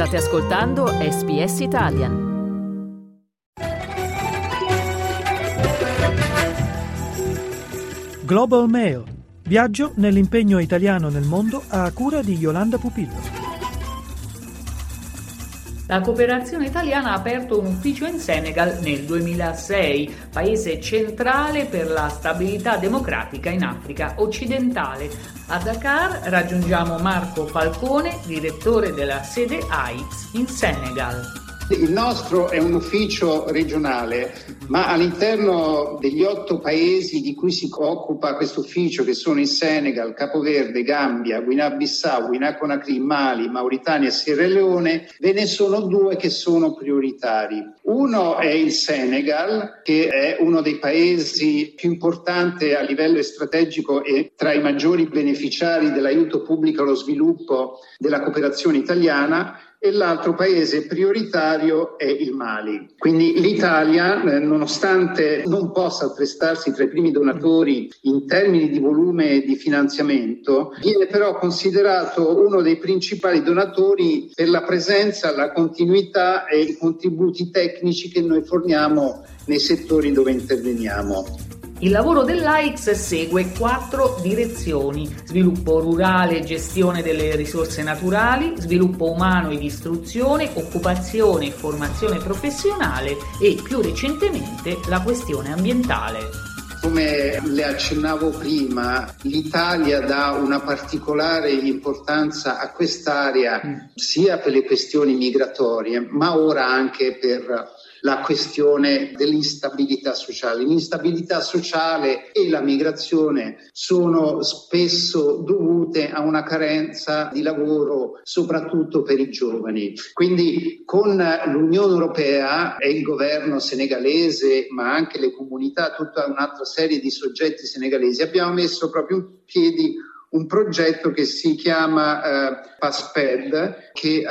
State ascoltando SBS Italian. Global Mail. Viaggio nell'impegno italiano nel mondo a cura di Yolanda Pupillo. La cooperazione italiana ha aperto un ufficio in Senegal nel 2006, paese centrale per la stabilità democratica in Africa occidentale. A Dakar raggiungiamo Marco Falcone, direttore della sede AIX in Senegal. Il nostro è un ufficio regionale, ma all'interno degli otto paesi di cui si occupa questo ufficio, che sono il Senegal, Capoverde, Gambia, Guinea-Bissau, Guinea-Conakry, Mali, Mauritania e Sierra Leone, ve ne sono due che sono prioritari. Uno è il Senegal, che è uno dei paesi più importanti a livello strategico e tra i maggiori beneficiari dell'aiuto pubblico allo sviluppo della cooperazione italiana e l'altro paese prioritario è il Mali. Quindi l'Italia, eh, nonostante non possa attestarsi tra i primi donatori in termini di volume di finanziamento, viene però considerato uno dei principali donatori per la presenza, la continuità e i contributi tecnici che noi forniamo nei settori dove interveniamo. Il lavoro dell'AIX segue quattro direzioni: sviluppo rurale e gestione delle risorse naturali, sviluppo umano ed istruzione, occupazione e formazione professionale e più recentemente la questione ambientale. Come le accennavo prima, l'Italia dà una particolare importanza a quest'area mm. sia per le questioni migratorie, ma ora anche per la questione dell'instabilità sociale. L'instabilità sociale e la migrazione sono spesso dovute a una carenza di lavoro, soprattutto per i giovani. Quindi con l'Unione Europea e il governo senegalese, ma anche le comunità, tutta un'altra serie di soggetti senegalesi, abbiamo messo proprio in piedi un progetto che si chiama eh, PASPED, che eh,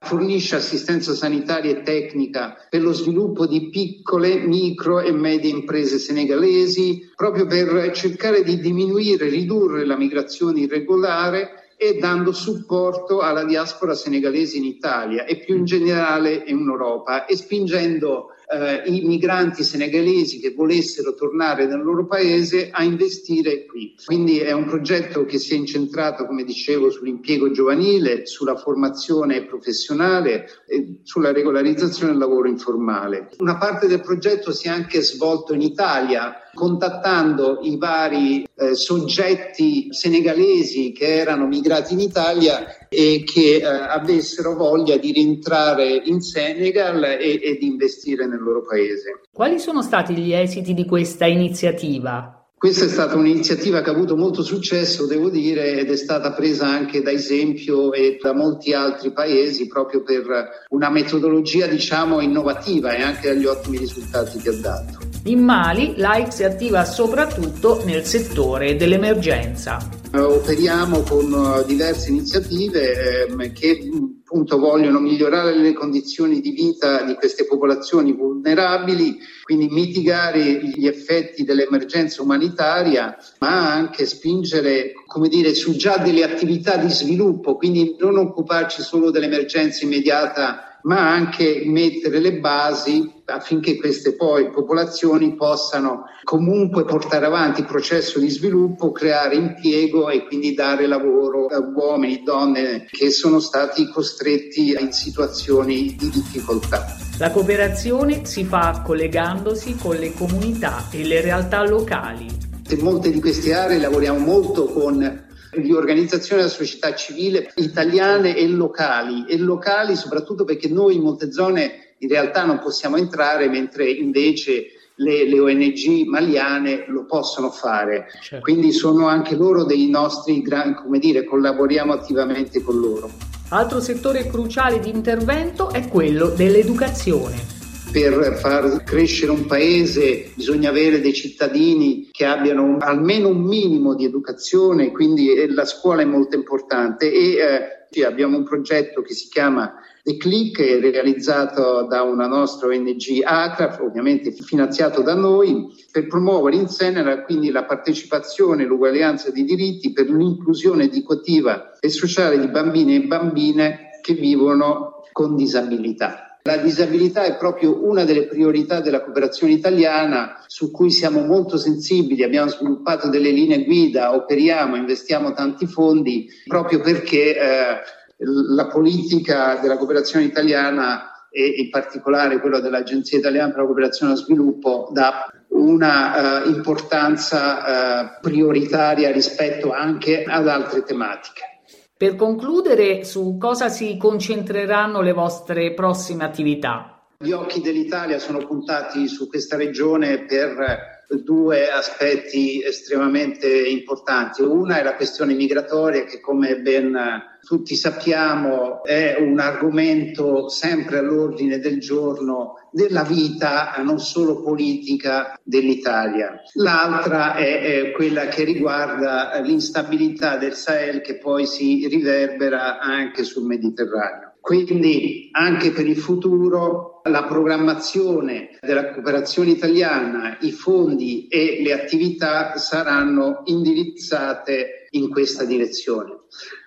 fornisce assistenza sanitaria e tecnica per lo sviluppo di piccole, micro e medie imprese senegalesi, proprio per cercare di diminuire, ridurre la migrazione irregolare e dando supporto alla diaspora senegalese in Italia e più in generale in Europa e spingendo eh, i migranti senegalesi che volessero tornare nel loro paese a investire qui. Quindi è un progetto che si è incentrato, come dicevo, sull'impiego giovanile, sulla formazione professionale e sulla regolarizzazione del lavoro informale. Una parte del progetto si è anche svolto in Italia, contattando i vari eh, soggetti senegalesi che erano migrati in Italia e che eh, avessero voglia di rientrare in Senegal e, di investire nel loro paese. Quali sono stati gli esiti di questa iniziativa? Questa è stata un'iniziativa che ha avuto molto successo, devo dire, ed è stata presa anche da esempio e da molti altri paesi proprio per una metodologia, diciamo, innovativa e anche dagli ottimi risultati che ha dato. In Mali l'AIX è attiva soprattutto nel settore dell'emergenza. Operiamo con uh, diverse iniziative ehm, che appunto vogliono migliorare le condizioni di vita di queste popolazioni vulnerabili, quindi mitigare gli effetti dell'emergenza umanitaria, ma anche spingere, come dire, su già delle attività di sviluppo, quindi non occuparci solo dell'emergenza immediata ma anche mettere le basi affinché queste poi popolazioni possano comunque portare avanti il processo di sviluppo, creare impiego e quindi dare lavoro a uomini, e donne che sono stati costretti in situazioni di difficoltà. La cooperazione si fa collegandosi con le comunità e le realtà locali. In molte di queste aree lavoriamo molto con di organizzazioni della società civile italiane e locali, e locali soprattutto perché noi in molte zone in realtà non possiamo entrare, mentre invece le, le ONG maliane lo possono fare. Certo. Quindi sono anche loro dei nostri grandi, come dire, collaboriamo attivamente con loro. Altro settore cruciale di intervento è quello dell'educazione per far crescere un paese bisogna avere dei cittadini che abbiano almeno un minimo di educazione, quindi eh, la scuola è molto importante e eh, abbiamo un progetto che si chiama The Click, realizzato da una nostra ONG ACRAF, ovviamente finanziato da noi, per promuovere in Senegal quindi la partecipazione e l'uguaglianza di diritti per l'inclusione educativa e sociale di bambini e bambine che vivono con disabilità. La disabilità è proprio una delle priorità della cooperazione italiana su cui siamo molto sensibili, abbiamo sviluppato delle linee guida, operiamo, investiamo tanti fondi proprio perché eh, la politica della cooperazione italiana e in particolare quella dell'Agenzia Italiana per la Cooperazione e lo Sviluppo dà una uh, importanza uh, prioritaria rispetto anche ad altre tematiche. Per concludere, su cosa si concentreranno le vostre prossime attività? Gli occhi dell'Italia sono puntati su questa regione per due aspetti estremamente importanti. Una è la questione migratoria che come ben tutti sappiamo è un argomento sempre all'ordine del giorno della vita non solo politica dell'Italia. L'altra è, è quella che riguarda l'instabilità del Sahel che poi si riverbera anche sul Mediterraneo. Quindi anche per il futuro la programmazione della cooperazione italiana, i fondi e le attività saranno indirizzate in questa direzione.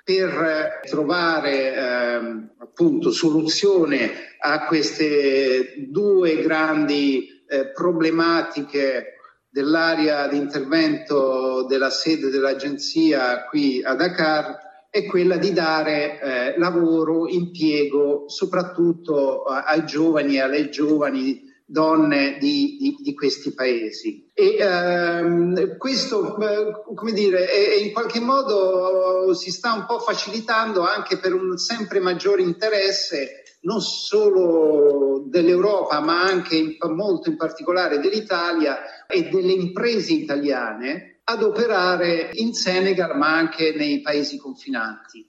Per trovare eh, appunto soluzione a queste due grandi eh, problematiche dell'area di intervento della sede dell'agenzia qui a Dakar, è quella di dare eh, lavoro, impiego soprattutto a, ai giovani e alle giovani donne di, di, di questi paesi. E ehm, questo, eh, come dire, è, è in qualche modo si sta un po' facilitando anche per un sempre maggiore interesse non solo dell'Europa, ma anche in, molto in particolare dell'Italia e delle imprese italiane ad operare in Senegal ma anche nei paesi confinanti.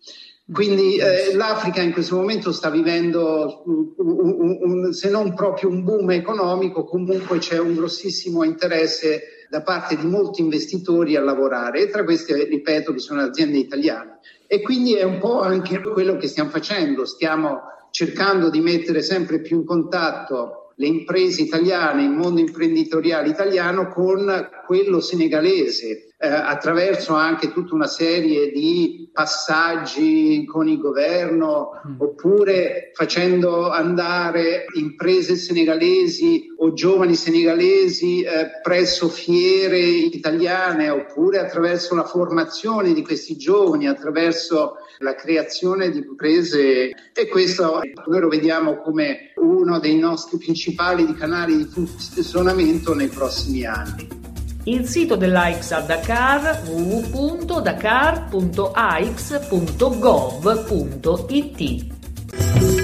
Quindi eh, l'Africa in questo momento sta vivendo, un, un, un, se non proprio un boom economico, comunque c'è un grossissimo interesse da parte di molti investitori a lavorare e tra queste, ripeto, vi sono aziende italiane. E quindi è un po' anche quello che stiamo facendo, stiamo cercando di mettere sempre più in contatto le imprese italiane, il mondo imprenditoriale italiano con quello senegalese, eh, attraverso anche tutta una serie di passaggi con il governo, mm. oppure facendo andare imprese senegalesi o giovani senegalesi eh, presso fiere italiane, oppure attraverso la formazione di questi giovani, attraverso la creazione di imprese e questo noi lo vediamo come uno dei nostri principali canali di funzionamento nei prossimi anni. Il sito dell'AIX a Dakar www.dakar.aix.gov.it